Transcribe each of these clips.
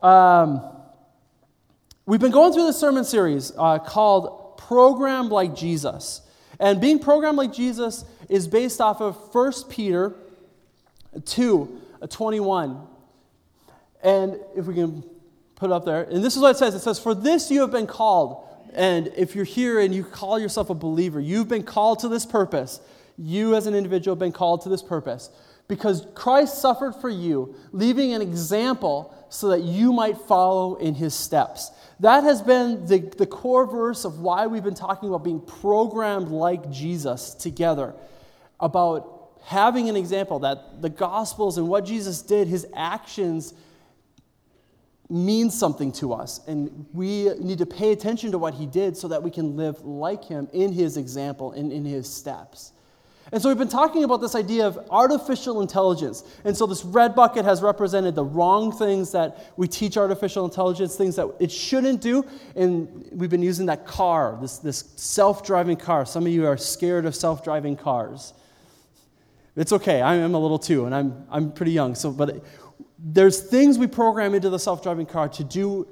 Um, we've been going through this sermon series uh, called Programmed Like Jesus. And being programmed like Jesus is based off of 1 Peter 2 uh, 21. And if we can put it up there, and this is what it says it says, For this you have been called. And if you're here and you call yourself a believer, you've been called to this purpose. You, as an individual, have been called to this purpose because Christ suffered for you, leaving an example so that you might follow in his steps. That has been the, the core verse of why we've been talking about being programmed like Jesus together, about having an example that the Gospels and what Jesus did, his actions means something to us. And we need to pay attention to what he did so that we can live like him in his example and in his steps. And so we've been talking about this idea of artificial intelligence. And so this red bucket has represented the wrong things that we teach artificial intelligence, things that it shouldn't do. And we've been using that car, this, this self driving car. Some of you are scared of self driving cars. It's okay. I am a little too, and I'm, I'm pretty young. So, but there's things we program into the self driving car to do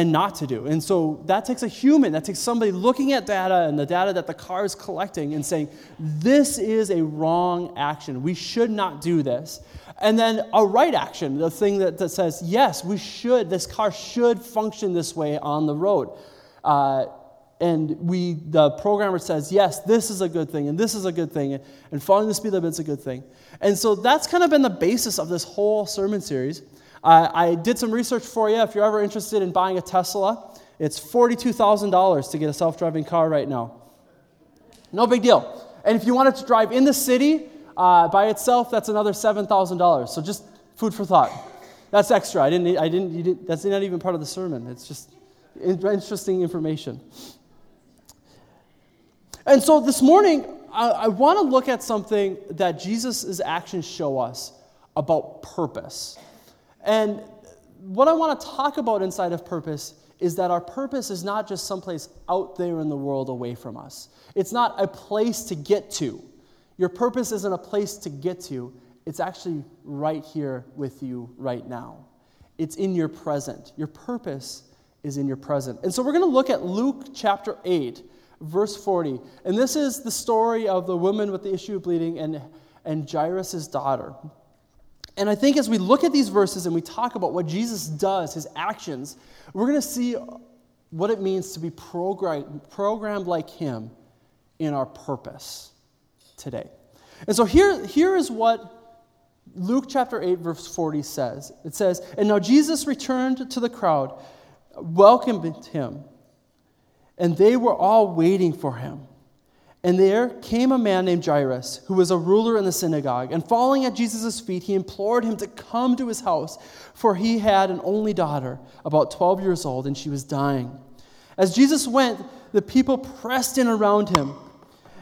and not to do. And so that takes a human, that takes somebody looking at data and the data that the car is collecting and saying, this is a wrong action. We should not do this. And then a right action, the thing that, that says, yes, we should, this car should function this way on the road. Uh, and we, the programmer says, yes, this is a good thing, and this is a good thing, and following the speed limit is a good thing. And so that's kind of been the basis of this whole sermon series. Uh, I did some research for you. If you're ever interested in buying a Tesla, it's $42,000 to get a self driving car right now. No big deal. And if you wanted to drive in the city uh, by itself, that's another $7,000. So just food for thought. That's extra. I didn't, I didn't, didn't, that's not even part of the sermon. It's just interesting information. And so this morning, I, I want to look at something that Jesus' actions show us about purpose. And what I want to talk about inside of purpose is that our purpose is not just someplace out there in the world away from us. It's not a place to get to. Your purpose isn't a place to get to, it's actually right here with you right now. It's in your present. Your purpose is in your present. And so we're going to look at Luke chapter 8, verse 40. And this is the story of the woman with the issue of bleeding and, and Jairus' daughter. And I think as we look at these verses and we talk about what Jesus does, his actions, we're going to see what it means to be program, programmed like him in our purpose today. And so here, here is what Luke chapter 8, verse 40 says. It says, And now Jesus returned to the crowd, welcomed him, and they were all waiting for him. And there came a man named Jairus, who was a ruler in the synagogue. And falling at Jesus' feet, he implored him to come to his house, for he had an only daughter, about 12 years old, and she was dying. As Jesus went, the people pressed in around him.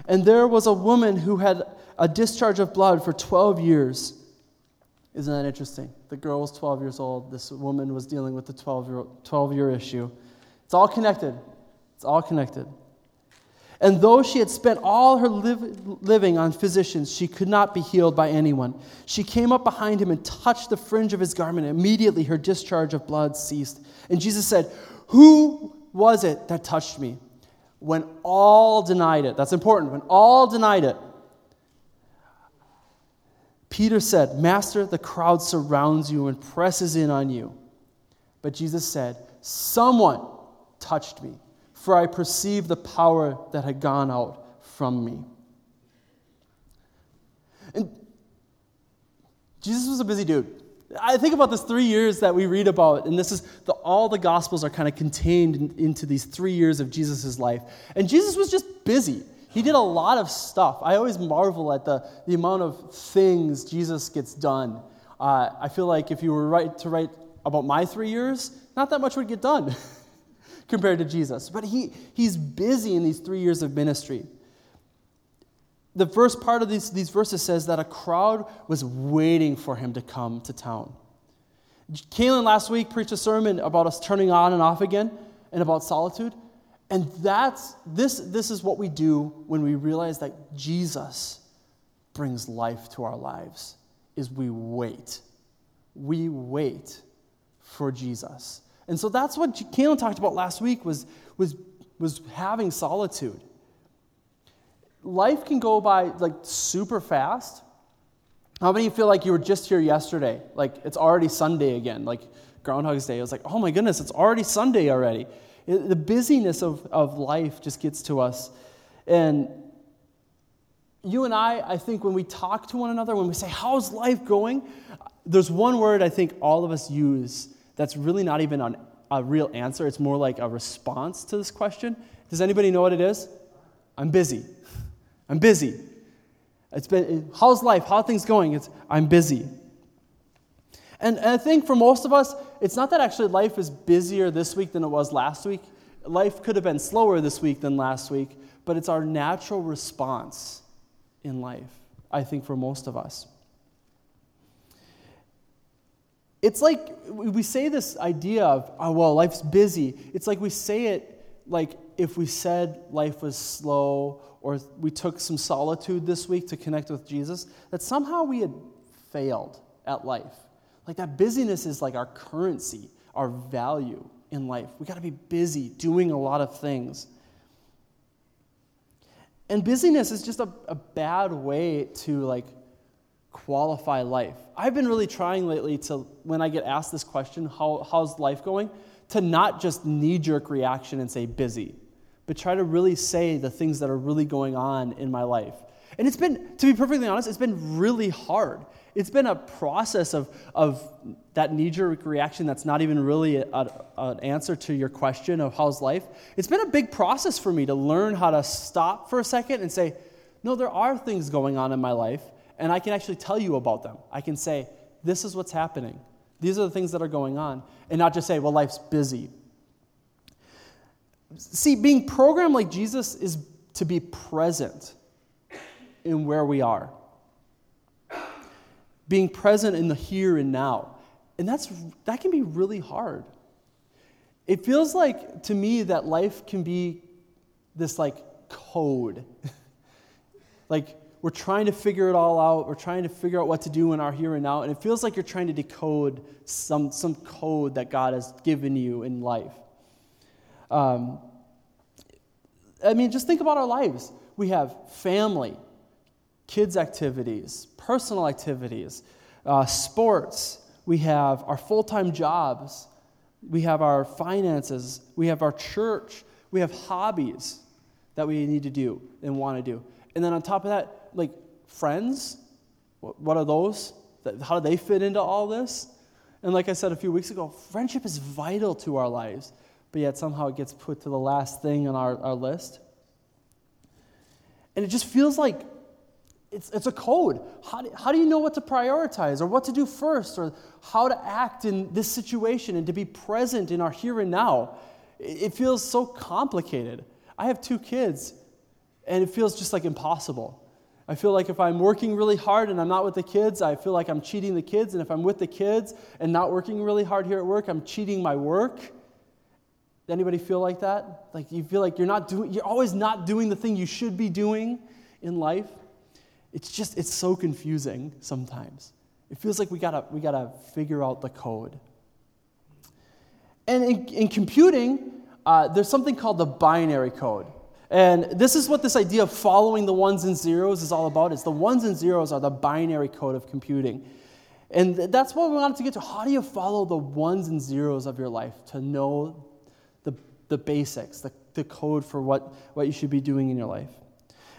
And there was a woman who had a discharge of blood for 12 years. Isn't that interesting? The girl was 12 years old. This woman was dealing with the 12 year, 12 year issue. It's all connected. It's all connected. And though she had spent all her living on physicians, she could not be healed by anyone. She came up behind him and touched the fringe of his garment. Immediately her discharge of blood ceased. And Jesus said, Who was it that touched me? When all denied it, that's important, when all denied it, Peter said, Master, the crowd surrounds you and presses in on you. But Jesus said, Someone touched me for I perceived the power that had gone out from me. And Jesus was a busy dude. I think about this three years that we read about, and this is the, all the Gospels are kind of contained in, into these three years of Jesus' life. And Jesus was just busy. He did a lot of stuff. I always marvel at the, the amount of things Jesus gets done. Uh, I feel like if you were right to write about my three years, not that much would get done. compared to Jesus. But he, he's busy in these three years of ministry. The first part of these, these verses says that a crowd was waiting for him to come to town. Kaylin last week preached a sermon about us turning on and off again and about solitude. And that's this, this is what we do when we realize that Jesus brings life to our lives is we wait. We wait for Jesus. And so that's what Kaylin talked about last week was, was, was having solitude. Life can go by like super fast. How many of you feel like you were just here yesterday? Like it's already Sunday again, like Groundhog's Day. It was like, oh my goodness, it's already Sunday already. It, the busyness of, of life just gets to us. And you and I, I think when we talk to one another, when we say, How's life going? There's one word I think all of us use that's really not even an, a real answer. It's more like a response to this question. Does anybody know what it is? I'm busy. I'm busy. It's been, how's life? How things going? It's, I'm busy. And, and I think for most of us, it's not that actually life is busier this week than it was last week. Life could have been slower this week than last week, but it's our natural response in life, I think, for most of us. It's like we say this idea of, oh, well, life's busy. It's like we say it like if we said life was slow or we took some solitude this week to connect with Jesus, that somehow we had failed at life. Like that busyness is like our currency, our value in life. We got to be busy doing a lot of things. And busyness is just a, a bad way to like qualify life. I've been really trying lately to, when I get asked this question, how, how's life going? To not just knee jerk reaction and say busy, but try to really say the things that are really going on in my life. And it's been, to be perfectly honest, it's been really hard. It's been a process of, of that knee jerk reaction that's not even really a, a, an answer to your question of how's life. It's been a big process for me to learn how to stop for a second and say, no, there are things going on in my life, and I can actually tell you about them. I can say, this is what's happening. These are the things that are going on, and not just say, well, life's busy. See, being programmed like Jesus is to be present in where we are being present in the here and now. And that's, that can be really hard. It feels like to me that life can be this like code. like we're trying to figure it all out. We're trying to figure out what to do in our here and now. And it feels like you're trying to decode some, some code that God has given you in life. Um, I mean, just think about our lives. We have family, kids' activities, personal activities, uh, sports, we have our full time jobs, we have our finances, we have our church, we have hobbies that we need to do and want to do. And then on top of that, like friends, what are those? How do they fit into all this? And like I said a few weeks ago, friendship is vital to our lives, but yet somehow it gets put to the last thing on our, our list. And it just feels like it's, it's a code. How do, how do you know what to prioritize or what to do first or how to act in this situation and to be present in our here and now? It, it feels so complicated. I have two kids, and it feels just like impossible. I feel like if I'm working really hard and I'm not with the kids, I feel like I'm cheating the kids. And if I'm with the kids and not working really hard here at work, I'm cheating my work. Anybody feel like that? Like you feel like you're not doing you're always not doing the thing you should be doing in life? It's just, it's so confusing sometimes. It feels like we gotta, we gotta figure out the code. And in, in computing, uh, there's something called the binary code. And this is what this idea of following the ones and zeros is all about. Is the ones and zeros are the binary code of computing. And that's what we wanted to get to. How do you follow the ones and zeros of your life to know the, the basics, the, the code for what, what you should be doing in your life?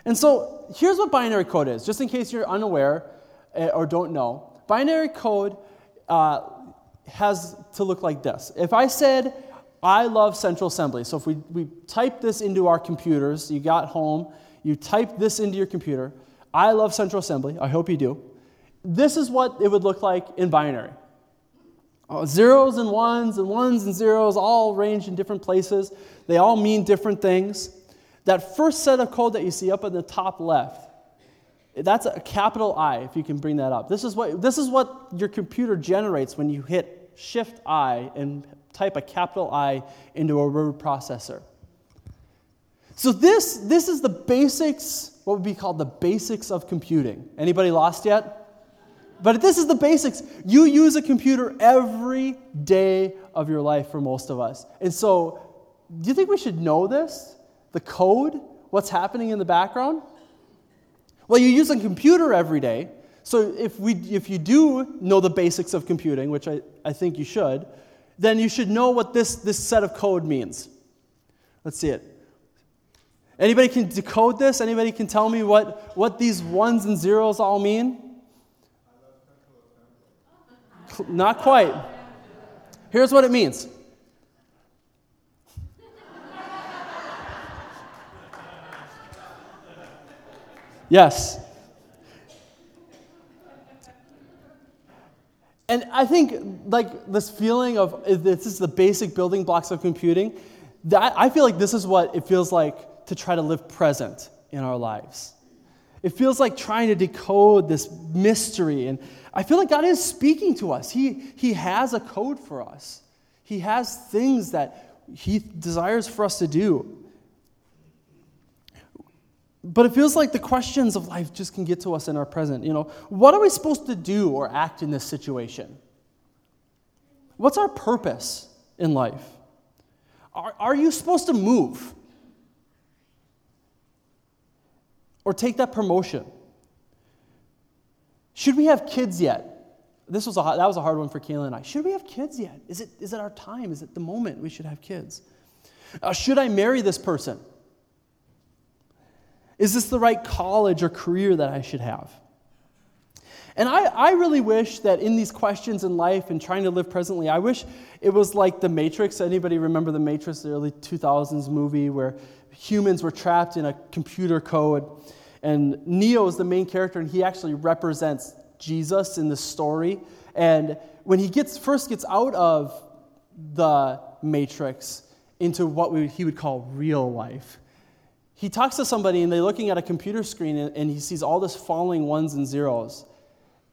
And so here's what binary code is, just in case you're unaware eh, or don't know. Binary code uh, has to look like this. If I said, I love Central Assembly, so if we, we type this into our computers, you got home, you type this into your computer, I love Central Assembly, I hope you do. This is what it would look like in binary. Uh, zeros and ones and ones and zeros all range in different places. They all mean different things. That first set of code that you see up in the top left, that's a capital I, if you can bring that up. This is what, this is what your computer generates when you hit Shift I and type a capital I into a word processor. So this, this is the basics, what would be called the basics of computing. Anybody lost yet? But this is the basics. You use a computer every day of your life for most of us. And so, do you think we should know this? The code? What's happening in the background? Well, you use a computer every day. So, if, we, if you do know the basics of computing, which I, I think you should, then you should know what this, this set of code means. Let's see it. Anybody can decode this? Anybody can tell me what, what these ones and zeros all mean? Not quite. Here's what it means. Yes. And I think, like, this feeling of this is the basic building blocks of computing, that, I feel like this is what it feels like to try to live present in our lives. It feels like trying to decode this mystery and I feel like God is speaking to us. He, he has a code for us, He has things that He desires for us to do. But it feels like the questions of life just can get to us in our present. You know, what are we supposed to do or act in this situation? What's our purpose in life? Are, are you supposed to move? Or take that promotion? Should we have kids yet? This was a, that was a hard one for Kayla and I. Should we have kids yet? Is it, is it our time? Is it the moment we should have kids? Uh, should I marry this person? Is this the right college or career that I should have? And I, I really wish that in these questions in life and trying to live presently, I wish it was like The Matrix. Anybody remember The Matrix, the early 2000s movie where humans were trapped in a computer code? And Neo is the main character, and he actually represents Jesus in the story. And when he gets first gets out of the matrix into what we, he would call real life, he talks to somebody, and they're looking at a computer screen, and, and he sees all this falling ones and zeros.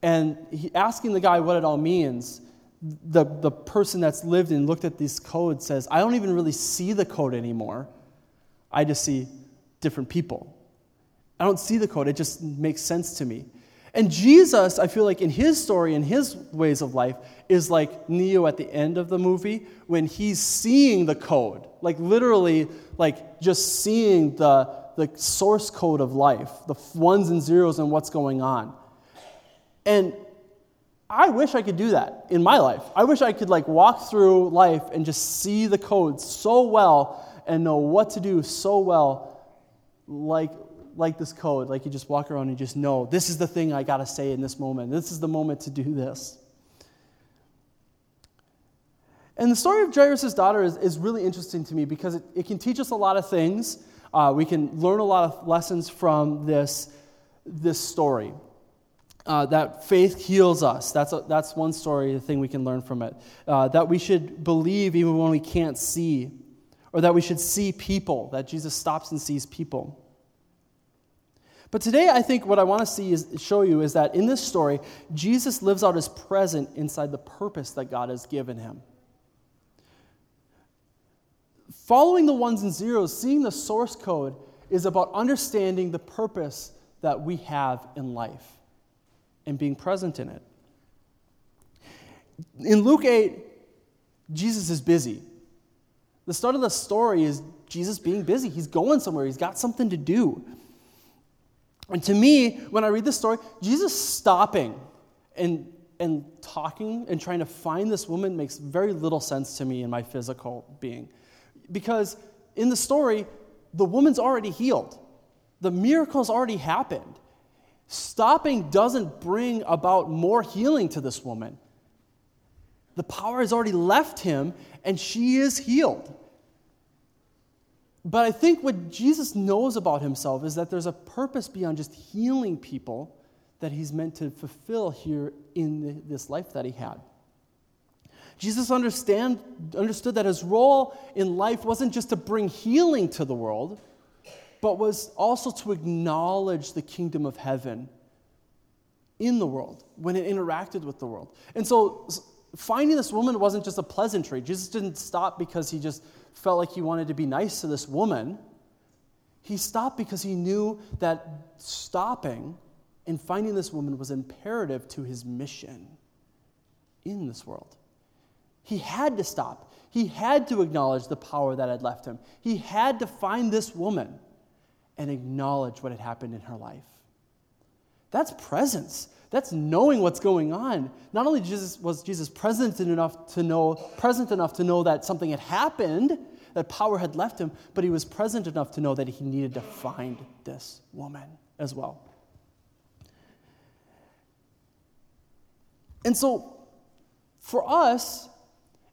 And he, asking the guy what it all means, the, the person that's lived and looked at these codes says, I don't even really see the code anymore. I just see different people. I don't see the code, it just makes sense to me. And Jesus, I feel like in his story, in his ways of life, is like Neo at the end of the movie when he's seeing the code, like literally, like just seeing the, the source code of life, the ones and zeros and what's going on. And I wish I could do that in my life. I wish I could like walk through life and just see the code so well and know what to do so well, like like this code, like you just walk around and just know this is the thing I got to say in this moment. This is the moment to do this. And the story of Jairus' daughter is, is really interesting to me because it, it can teach us a lot of things. Uh, we can learn a lot of lessons from this, this story. Uh, that faith heals us. That's, a, that's one story, the thing we can learn from it. Uh, that we should believe even when we can't see, or that we should see people, that Jesus stops and sees people. But today, I think what I want to see is show you is that in this story, Jesus lives out his present inside the purpose that God has given him. Following the ones and zeros, seeing the source code, is about understanding the purpose that we have in life and being present in it. In Luke 8, Jesus is busy. The start of the story is Jesus being busy. He's going somewhere, he's got something to do. And to me, when I read this story, Jesus stopping and, and talking and trying to find this woman makes very little sense to me in my physical being. Because in the story, the woman's already healed, the miracle's already happened. Stopping doesn't bring about more healing to this woman. The power has already left him, and she is healed. But I think what Jesus knows about himself is that there's a purpose beyond just healing people that he's meant to fulfill here in this life that he had. Jesus understand, understood that his role in life wasn't just to bring healing to the world, but was also to acknowledge the kingdom of heaven in the world when it interacted with the world. And so finding this woman wasn't just a pleasantry. Jesus didn't stop because he just felt like he wanted to be nice to this woman. He stopped because he knew that stopping And finding this woman was imperative to his mission in this world. He had to stop. He had to acknowledge the power that had left him. He had to find this woman and acknowledge what had happened in her life. That's presence. That's knowing what's going on. Not only Jesus, was Jesus present enough to know, present enough to know that something had happened, that power had left him, but he was present enough to know that he needed to find this woman as well. And so, for us,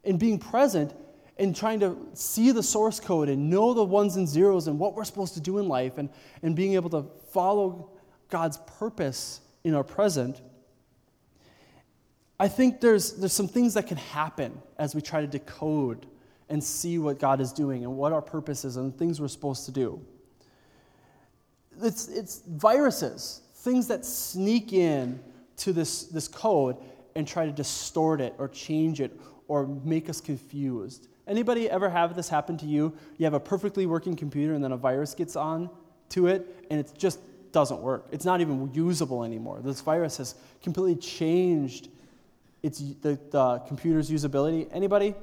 in being present and trying to see the source code and know the ones and zeros and what we're supposed to do in life and, and being able to follow God's purpose in our present, I think there's, there's some things that can happen as we try to decode and see what God is doing and what our purpose is and things we're supposed to do. It's, it's viruses, things that sneak in to this, this code and try to distort it or change it or make us confused. Anybody ever have this happen to you? You have a perfectly working computer and then a virus gets on to it and it's just doesn't work. It's not even usable anymore. This virus has completely changed its, the, the computer's usability. Anybody?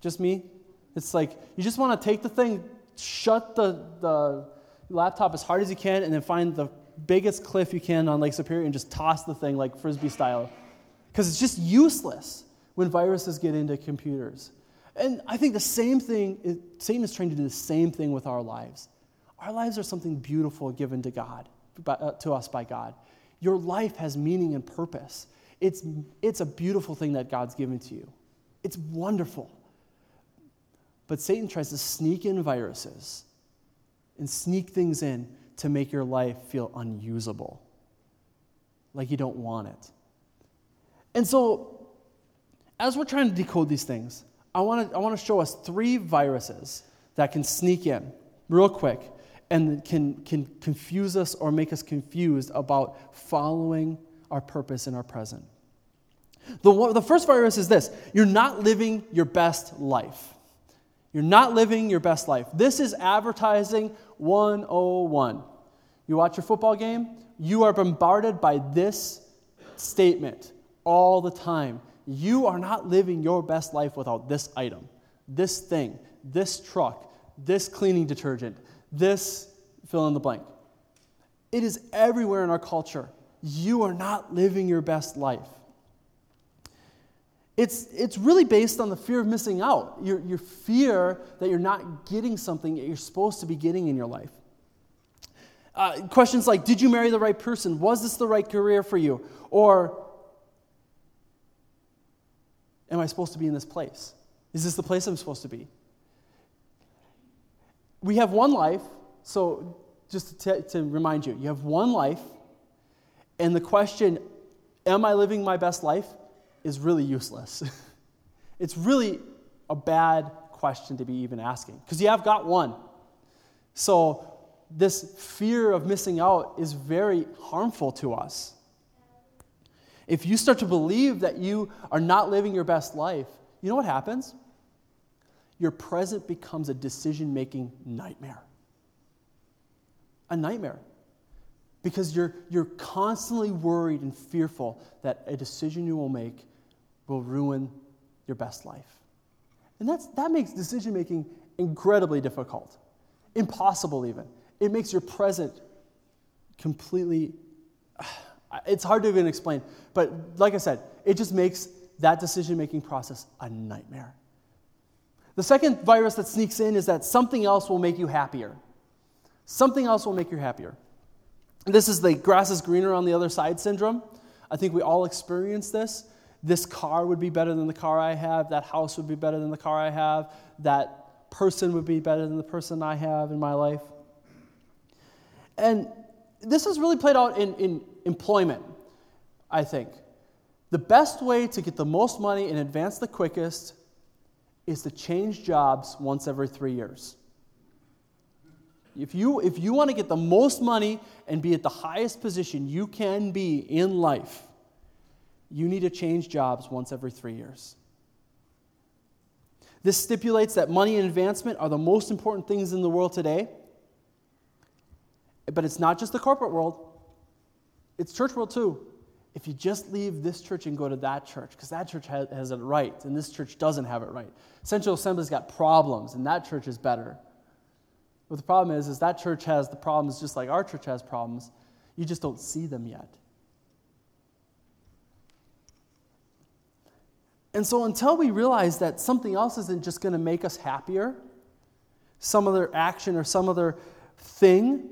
Just me? It's like you just want to take the thing, shut the, the laptop as hard as you can, and then find the biggest cliff you can on Lake Superior and just toss the thing like frisbee style because it's just useless when viruses get into computers. And I think the same thing, Satan is trying to do the same thing with our lives. Our lives are something beautiful given to God, uh, to us by God. Your life has meaning and purpose. It's, it's a beautiful thing that God's given to you. It's wonderful. But Satan tries to sneak in viruses and sneak things in to make your life feel unusable, like you don't want it. And so, as we're trying to decode these things, I want to I want to show us three viruses that can sneak in real quick and can, can confuse us or make us confused about following our purpose in our present. The, one, the first virus is this you're not living your best life. You're not living your best life. This is advertising 101. You watch your football game, you are bombarded by this statement all the time. You are not living your best life without this item, this thing, this truck, this cleaning detergent, this fill in the blank. It is everywhere in our culture. You are not living your best life. It's, it's really based on the fear of missing out, your, your fear that you're not getting something that you're supposed to be getting in your life. Uh, questions like Did you marry the right person? Was this the right career for you? Or am I supposed to be in this place? Is this the place I'm supposed to be? We have one life, so just to, to remind you, you have one life, and the question, am I living my best life, is really useless. it's really a bad question to be even asking, because you have got one. So, this fear of missing out is very harmful to us. If you start to believe that you are not living your best life, you know what happens? Your present becomes a decision making nightmare. A nightmare. Because you're, you're constantly worried and fearful that a decision you will make will ruin your best life. And that's, that makes decision making incredibly difficult, impossible even. It makes your present completely it's hard to even explain. But like I said, it just makes that decision making process a nightmare. The second virus that sneaks in is that something else will make you happier. Something else will make you happier. This is the grass is greener on the other side syndrome. I think we all experience this. This car would be better than the car I have. That house would be better than the car I have. That person would be better than the person I have in my life. And this has really played out in, in employment, I think. The best way to get the most money and advance the quickest is to change jobs once every three years. If you, if you want to get the most money and be at the highest position you can be in life, you need to change jobs once every three years. This stipulates that money and advancement are the most important things in the world today. But it's not just the corporate world, It's church world too. If you just leave this church and go to that church, because that church has, has it right and this church doesn't have it right. Central Assembly's got problems and that church is better. But the problem is, is that church has the problems just like our church has problems. You just don't see them yet. And so, until we realize that something else isn't just going to make us happier, some other action or some other thing,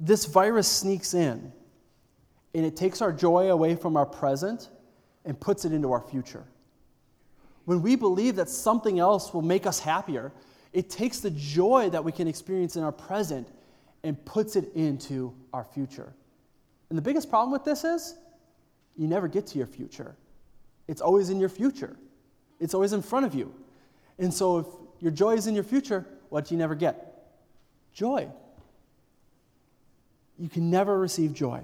this virus sneaks in and it takes our joy away from our present and puts it into our future. When we believe that something else will make us happier, it takes the joy that we can experience in our present and puts it into our future. And the biggest problem with this is you never get to your future. It's always in your future, it's always in front of you. And so if your joy is in your future, what do you never get? Joy. You can never receive joy.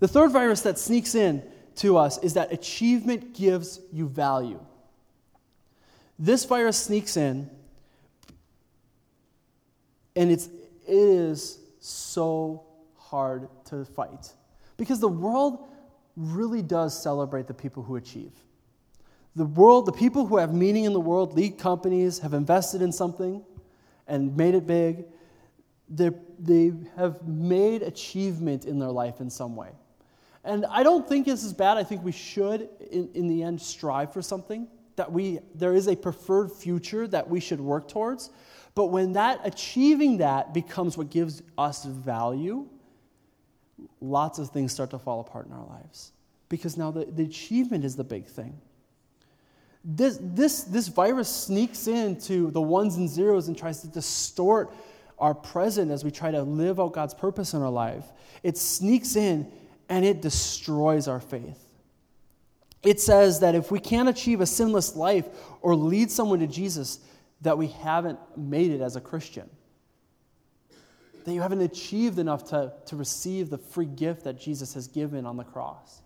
The third virus that sneaks in to us is that achievement gives you value. This virus sneaks in, and it's, it is so hard to fight because the world really does celebrate the people who achieve. The world, the people who have meaning in the world, lead companies, have invested in something and made it big, they have made achievement in their life in some way. And I don't think this is bad. I think we should, in, in the end, strive for something, that we, there is a preferred future that we should work towards. But when that achieving that becomes what gives us value, lots of things start to fall apart in our lives. Because now the, the achievement is the big thing. This, this, this virus sneaks into the ones and zeros and tries to distort our present as we try to live out God's purpose in our life. It sneaks in and it destroys our faith. It says that if we can't achieve a sinless life or lead someone to Jesus, that we haven't made it as a Christian. That you haven't achieved enough to, to receive the free gift that Jesus has given on the cross.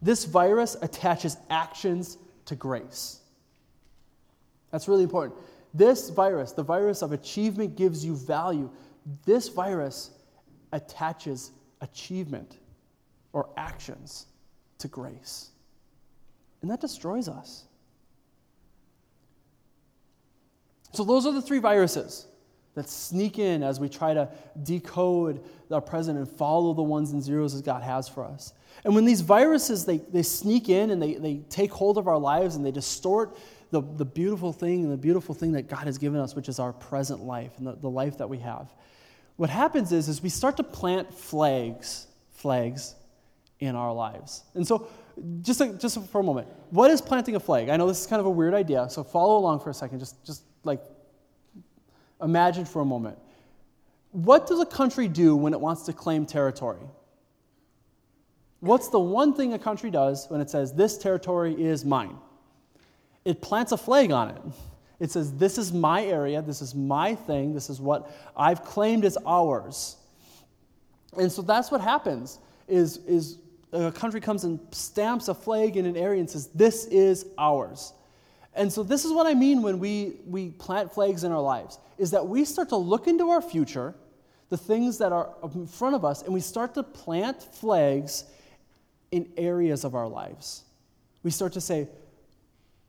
This virus attaches actions to grace. That's really important. This virus, the virus of achievement gives you value, this virus attaches achievement or actions to grace. And that destroys us. So, those are the three viruses that sneak in as we try to decode our present and follow the ones and zeros that God has for us. And when these viruses, they, they sneak in and they, they take hold of our lives and they distort the, the beautiful thing and the beautiful thing that God has given us, which is our present life and the, the life that we have. What happens is, is we start to plant flags, flags in our lives. And so, just, a, just for a moment, what is planting a flag? I know this is kind of a weird idea, so follow along for a second. Just, just like imagine for a moment. What does a country do when it wants to claim territory? What's the one thing a country does when it says, This territory is mine? It plants a flag on it. It says, This is my area, this is my thing, this is what I've claimed as ours. And so that's what happens is, is a country comes and stamps a flag in an area and says, This is ours. And so this is what I mean when we, we plant flags in our lives, is that we start to look into our future, the things that are in front of us, and we start to plant flags in areas of our lives. We start to say,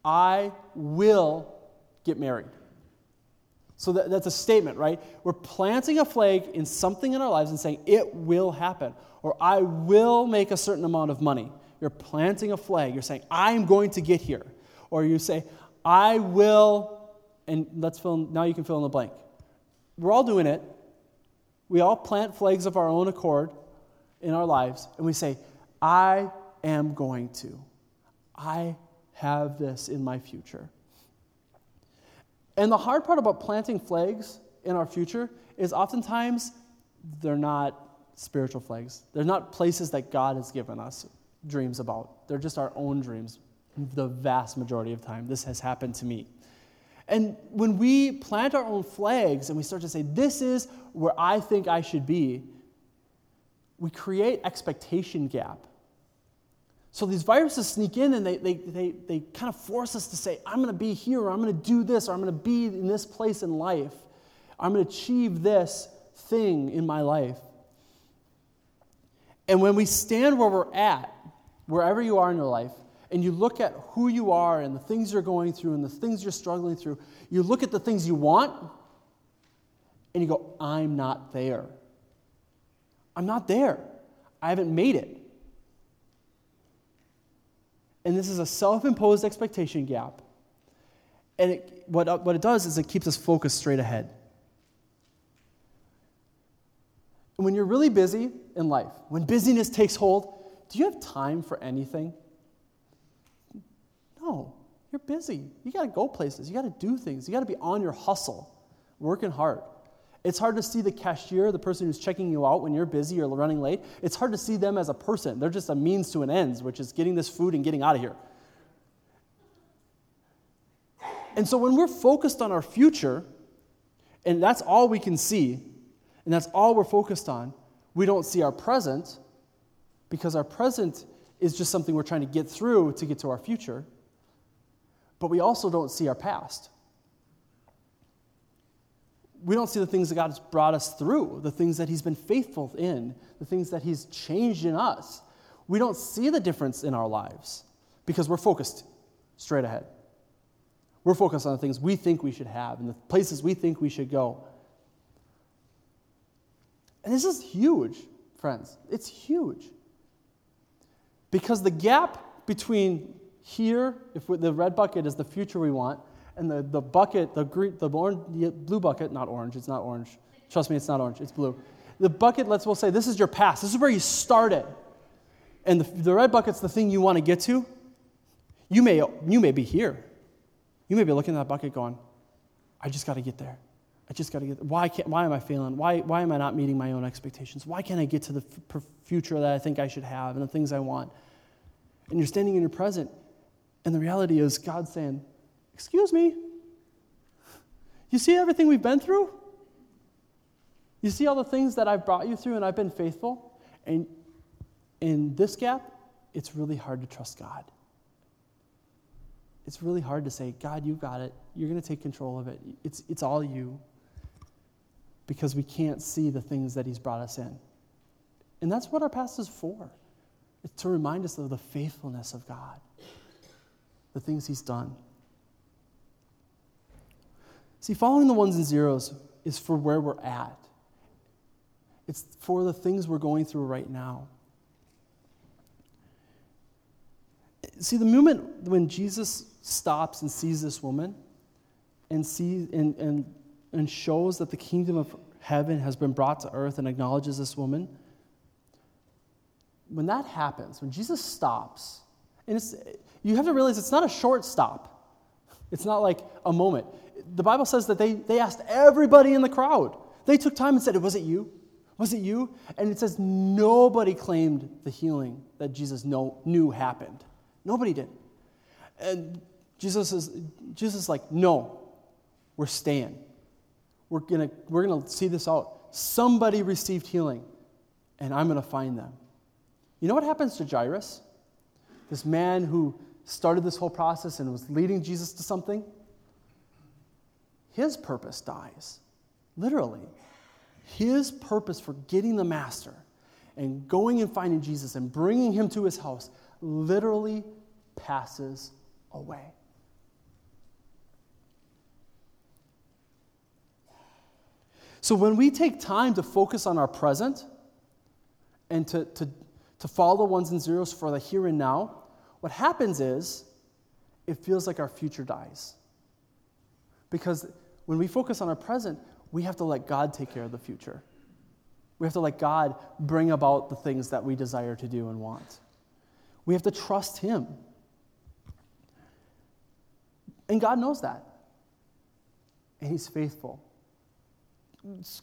I will get married. So that, that's a statement, right? We're planting a flag in something in our lives and saying, it will happen, or I will make a certain amount of money. You're planting a flag. You're saying, I'm going to get here. Or you say, I will, and let's fill in, now you can fill in the blank. We're all doing it. We all plant flags of our own accord in our lives, and we say, I am going to. I have this in my future. And the hard part about planting flags in our future is oftentimes they're not spiritual flags. They're not places that God has given us dreams about. They're just our own dreams the vast majority of time. This has happened to me. And when we plant our own flags and we start to say, This is where I think I should be, we create expectation gap. So these viruses sneak in and they, they, they, they kind of force us to say, I'm going to be here, or I'm going to do this, or I'm going to be in this place in life. I'm going to achieve this thing in my life. And when we stand where we're at, wherever you are in your life, and you look at who you are and the things you're going through and the things you're struggling through, you look at the things you want and you go, I'm not there. I'm not there. I haven't made it. And this is a self imposed expectation gap. And it, what, uh, what it does is it keeps us focused straight ahead. And when you're really busy in life, when busyness takes hold, do you have time for anything? No, you're busy. You got to go places. You got to do things. You got to be on your hustle, working hard. It's hard to see the cashier, the person who's checking you out when you're busy or running late. It's hard to see them as a person. They're just a means to an end, which is getting this food and getting out of here. And so when we're focused on our future, and that's all we can see, and that's all we're focused on, we don't see our present because our present is just something we're trying to get through to get to our future. But we also don't see our past we don't see the things that God has brought us through, the things that He's been faithful in, the things that He's changed in us. We don't see the difference in our lives because we're focused straight ahead. We're focused on the things we think we should have and the places we think we should go. And this is huge, friends. It's huge. Because the gap between here, if the red bucket is the future we want, and the, the bucket, the, green, the orange, the blue bucket, not orange, it's not orange. Trust me, it's not orange, it's blue. The bucket, let's we'll say, this is your past. This is where you started. And the, the red bucket's the thing you want to get to. You may, you may be here. You may be looking at that bucket going, I just got to get there. I just got to get there. why can't why am I failing? Why why am I not meeting my own expectations? Why can't I get to the f- future that I think I should have and the things I want? And you're standing in your present, and the reality is God's saying, Excuse me. You see everything we've been through? You see all the things that I've brought you through and I've been faithful? And in this gap, it's really hard to trust God. It's really hard to say, God, you got it. You're going to take control of it. It's, it's all you. Because we can't see the things that He's brought us in. And that's what our past is for. It's to remind us of the faithfulness of God, the things He's done. See, following the ones and zeros is for where we're at, it's for the things we're going through right now. See, the moment when Jesus stops and sees this woman and, sees, and, and, and shows that the kingdom of heaven has been brought to earth and acknowledges this woman, when that happens, when Jesus stops, and you have to realize it's not a short stop. It's not like a moment the Bible says that they, they asked everybody in the crowd. They took time and said, Was it you? Was it you? And it says nobody claimed the healing that Jesus know, knew happened. Nobody did. And Jesus is Jesus is like, No, we're staying. We're gonna, we're gonna see this out. Somebody received healing, and I'm gonna find them. You know what happens to Jairus? This man who started this whole process and was leading Jesus to something? His purpose dies. Literally. His purpose for getting the master and going and finding Jesus and bringing him to his house literally passes away. So when we take time to focus on our present and to, to, to follow ones and zeros for the here and now, what happens is it feels like our future dies. Because when we focus on our present, we have to let God take care of the future. We have to let God bring about the things that we desire to do and want. We have to trust Him. And God knows that. And He's faithful.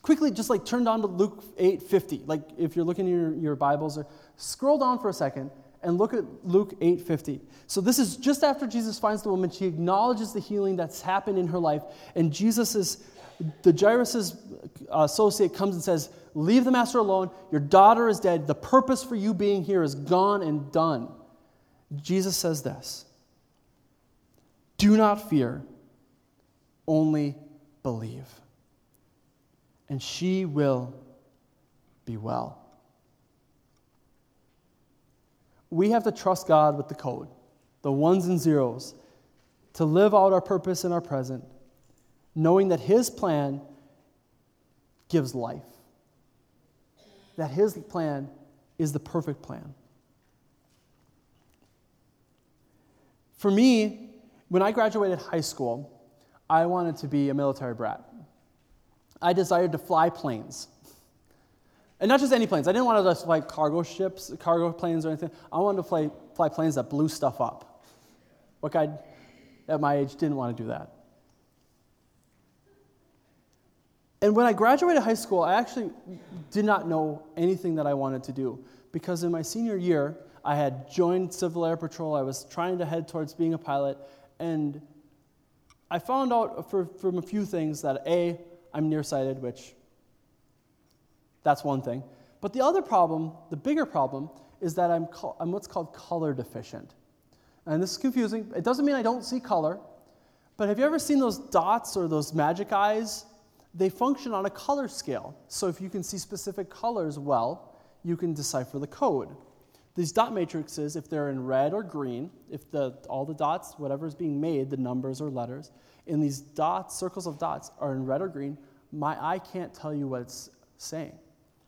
Quickly, just like turn down to Luke 8 50. Like if you're looking at your, your Bibles, or scroll down for a second and look at Luke 8:50. So this is just after Jesus finds the woman. She acknowledges the healing that's happened in her life, and Jesus is the Jairus' associate comes and says, "Leave the master alone. Your daughter is dead. The purpose for you being here is gone and done." Jesus says this: "Do not fear, only believe, and she will be well." We have to trust God with the code, the ones and zeros, to live out our purpose in our present, knowing that His plan gives life, that His plan is the perfect plan. For me, when I graduated high school, I wanted to be a military brat. I desired to fly planes. And not just any planes. I didn't want to just fly cargo ships, cargo planes or anything. I wanted to fly, fly planes that blew stuff up. What guy at my age didn't want to do that? And when I graduated high school, I actually did not know anything that I wanted to do because in my senior year, I had joined Civil Air Patrol. I was trying to head towards being a pilot, and I found out for, from a few things that A, I'm nearsighted, which that's one thing. But the other problem, the bigger problem, is that I'm, I'm what's called color deficient. And this is confusing. It doesn't mean I don't see color, but have you ever seen those dots or those magic eyes? They function on a color scale. So if you can see specific colors well, you can decipher the code. These dot matrices, if they're in red or green, if the, all the dots, whatever is being made, the numbers or letters, in these dots, circles of dots, are in red or green, my eye can't tell you what it's saying.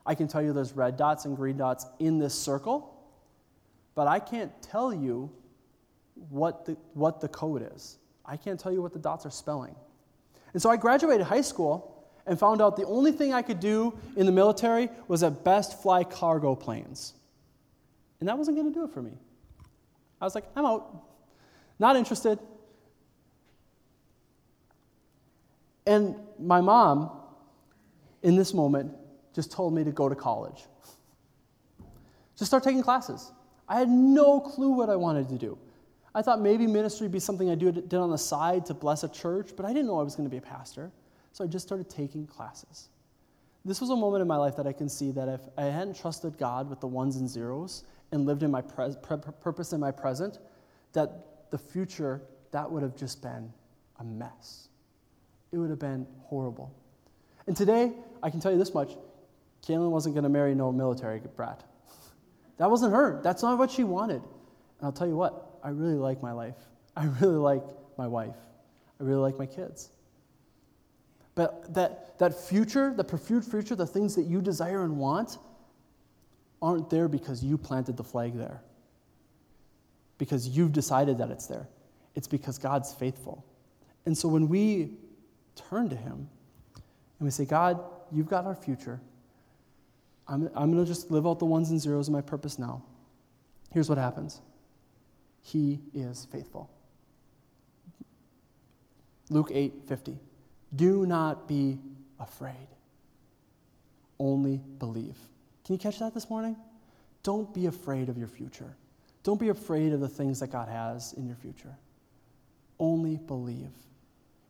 I can tell you there's red dots and green dots in this circle, but I can't tell you what the, what the code is. I can't tell you what the dots are spelling. And so I graduated high school and found out the only thing I could do in the military was at best fly cargo planes. And that wasn't going to do it for me. I was like, I'm out. Not interested. And my mom, in this moment, just told me to go to college. Just start taking classes. I had no clue what I wanted to do. I thought maybe ministry would be something I did on the side to bless a church, but I didn't know I was going to be a pastor. So I just started taking classes. This was a moment in my life that I can see that if I hadn't trusted God with the ones and zeros and lived in my purpose in my present, that the future, that would have just been a mess. It would have been horrible. And today, I can tell you this much Kaylin wasn't going to marry no military brat. That wasn't her. That's not what she wanted. And I'll tell you what, I really like my life. I really like my wife. I really like my kids. But that, that future, the pursued future, the things that you desire and want, aren't there because you planted the flag there, because you've decided that it's there. It's because God's faithful. And so when we turn to Him and we say, God, you've got our future, I'm, I'm going to just live out the ones and zeros of my purpose now. Here's what happens He is faithful. Luke 8 50. Do not be afraid, only believe. Can you catch that this morning? Don't be afraid of your future. Don't be afraid of the things that God has in your future. Only believe.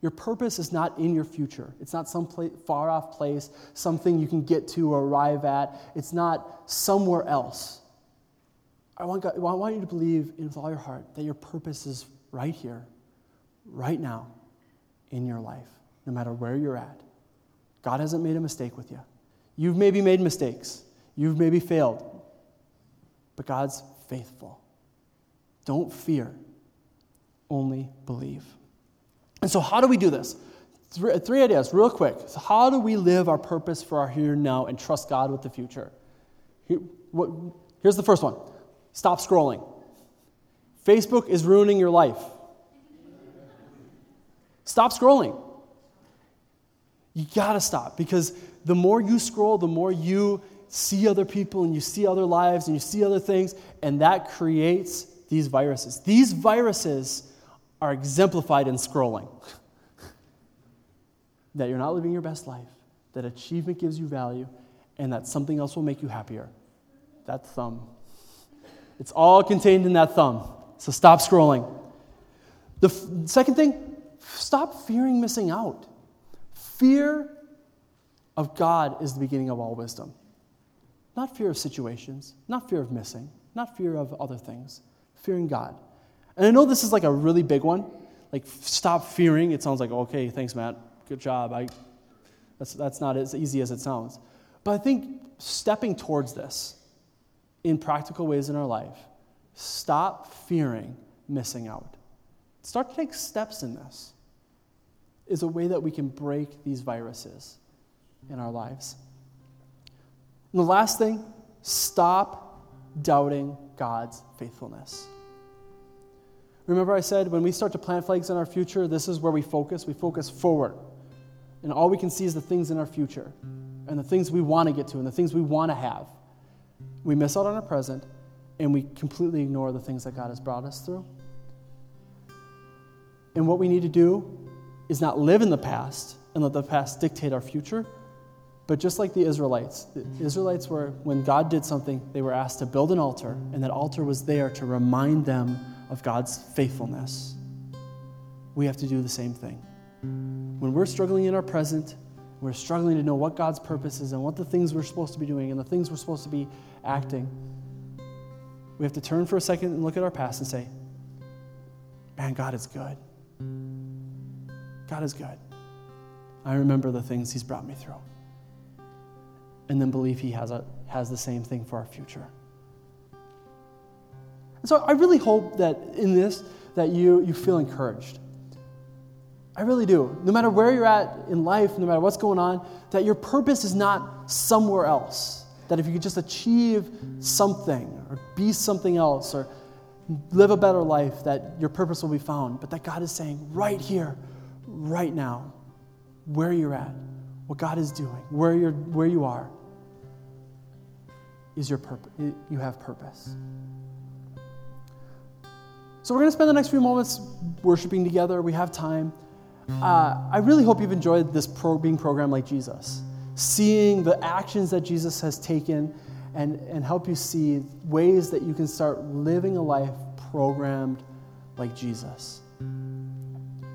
Your purpose is not in your future. It's not some far off place, something you can get to or arrive at. It's not somewhere else. I want, God, I want you to believe with all your heart that your purpose is right here, right now, in your life, no matter where you're at. God hasn't made a mistake with you. You've maybe made mistakes. You've maybe failed, but God's faithful. Don't fear, only believe. And so, how do we do this? Three, ideas, real quick. So how do we live our purpose for our here and now and trust God with the future? Here's the first one stop scrolling. Facebook is ruining your life. Stop scrolling. You gotta stop because the more you scroll, the more you see other people and you see other lives and you see other things, and that creates these viruses. These viruses are exemplified in scrolling. that you're not living your best life, that achievement gives you value, and that something else will make you happier. That thumb. It's all contained in that thumb. So stop scrolling. The f- second thing, stop fearing missing out. Fear of God is the beginning of all wisdom. Not fear of situations, not fear of missing, not fear of other things, fearing God. And I know this is like a really big one. Like, stop fearing. It sounds like, okay, thanks, Matt. Good job. I, that's, that's not as easy as it sounds. But I think stepping towards this in practical ways in our life Stop fearing missing out. Start to take steps in this, is a way that we can break these viruses in our lives. And the last thing, stop doubting God's faithfulness. Remember, I said when we start to plant flags in our future, this is where we focus. We focus forward. And all we can see is the things in our future and the things we want to get to and the things we want to have. We miss out on our present and we completely ignore the things that God has brought us through. And what we need to do is not live in the past and let the past dictate our future, but just like the Israelites, the Israelites were, when God did something, they were asked to build an altar, and that altar was there to remind them of God's faithfulness. We have to do the same thing. When we're struggling in our present, we're struggling to know what God's purpose is and what the things we're supposed to be doing and the things we're supposed to be acting. We have to turn for a second and look at our past and say, Man, God is good. God is good. I remember the things He's brought me through and then believe He has, a, has the same thing for our future. So I really hope that in this, that you, you feel encouraged. I really do. No matter where you're at in life, no matter what's going on, that your purpose is not somewhere else. That if you could just achieve something or be something else or live a better life, that your purpose will be found. But that God is saying right here, right now, where you're at, what God is doing, where, you're, where you are, is your purpose. You have purpose. So we're going to spend the next few moments worshiping together. We have time. Uh, I really hope you've enjoyed this pro- being programmed like Jesus, seeing the actions that Jesus has taken, and, and help you see ways that you can start living a life programmed like Jesus.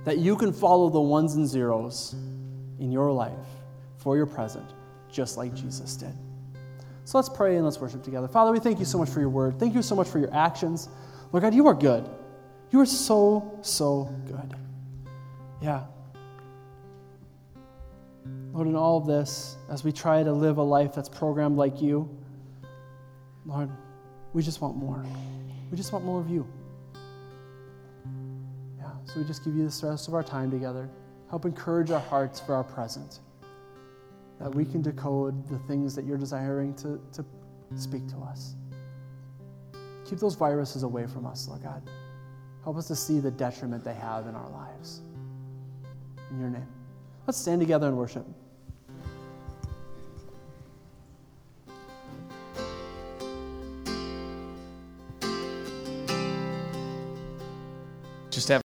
That you can follow the ones and zeros in your life for your present, just like Jesus did. So let's pray and let's worship together. Father, we thank you so much for your word. Thank you so much for your actions. Lord God, you are good. You are so, so good. Yeah. Lord, in all of this, as we try to live a life that's programmed like you, Lord, we just want more. We just want more of you. Yeah, so we just give you the rest of our time together. Help encourage our hearts for our present that we can decode the things that you're desiring to, to speak to us. Keep those viruses away from us, Lord God. Help us to see the detriment they have in our lives. In your name. Let's stand together and worship.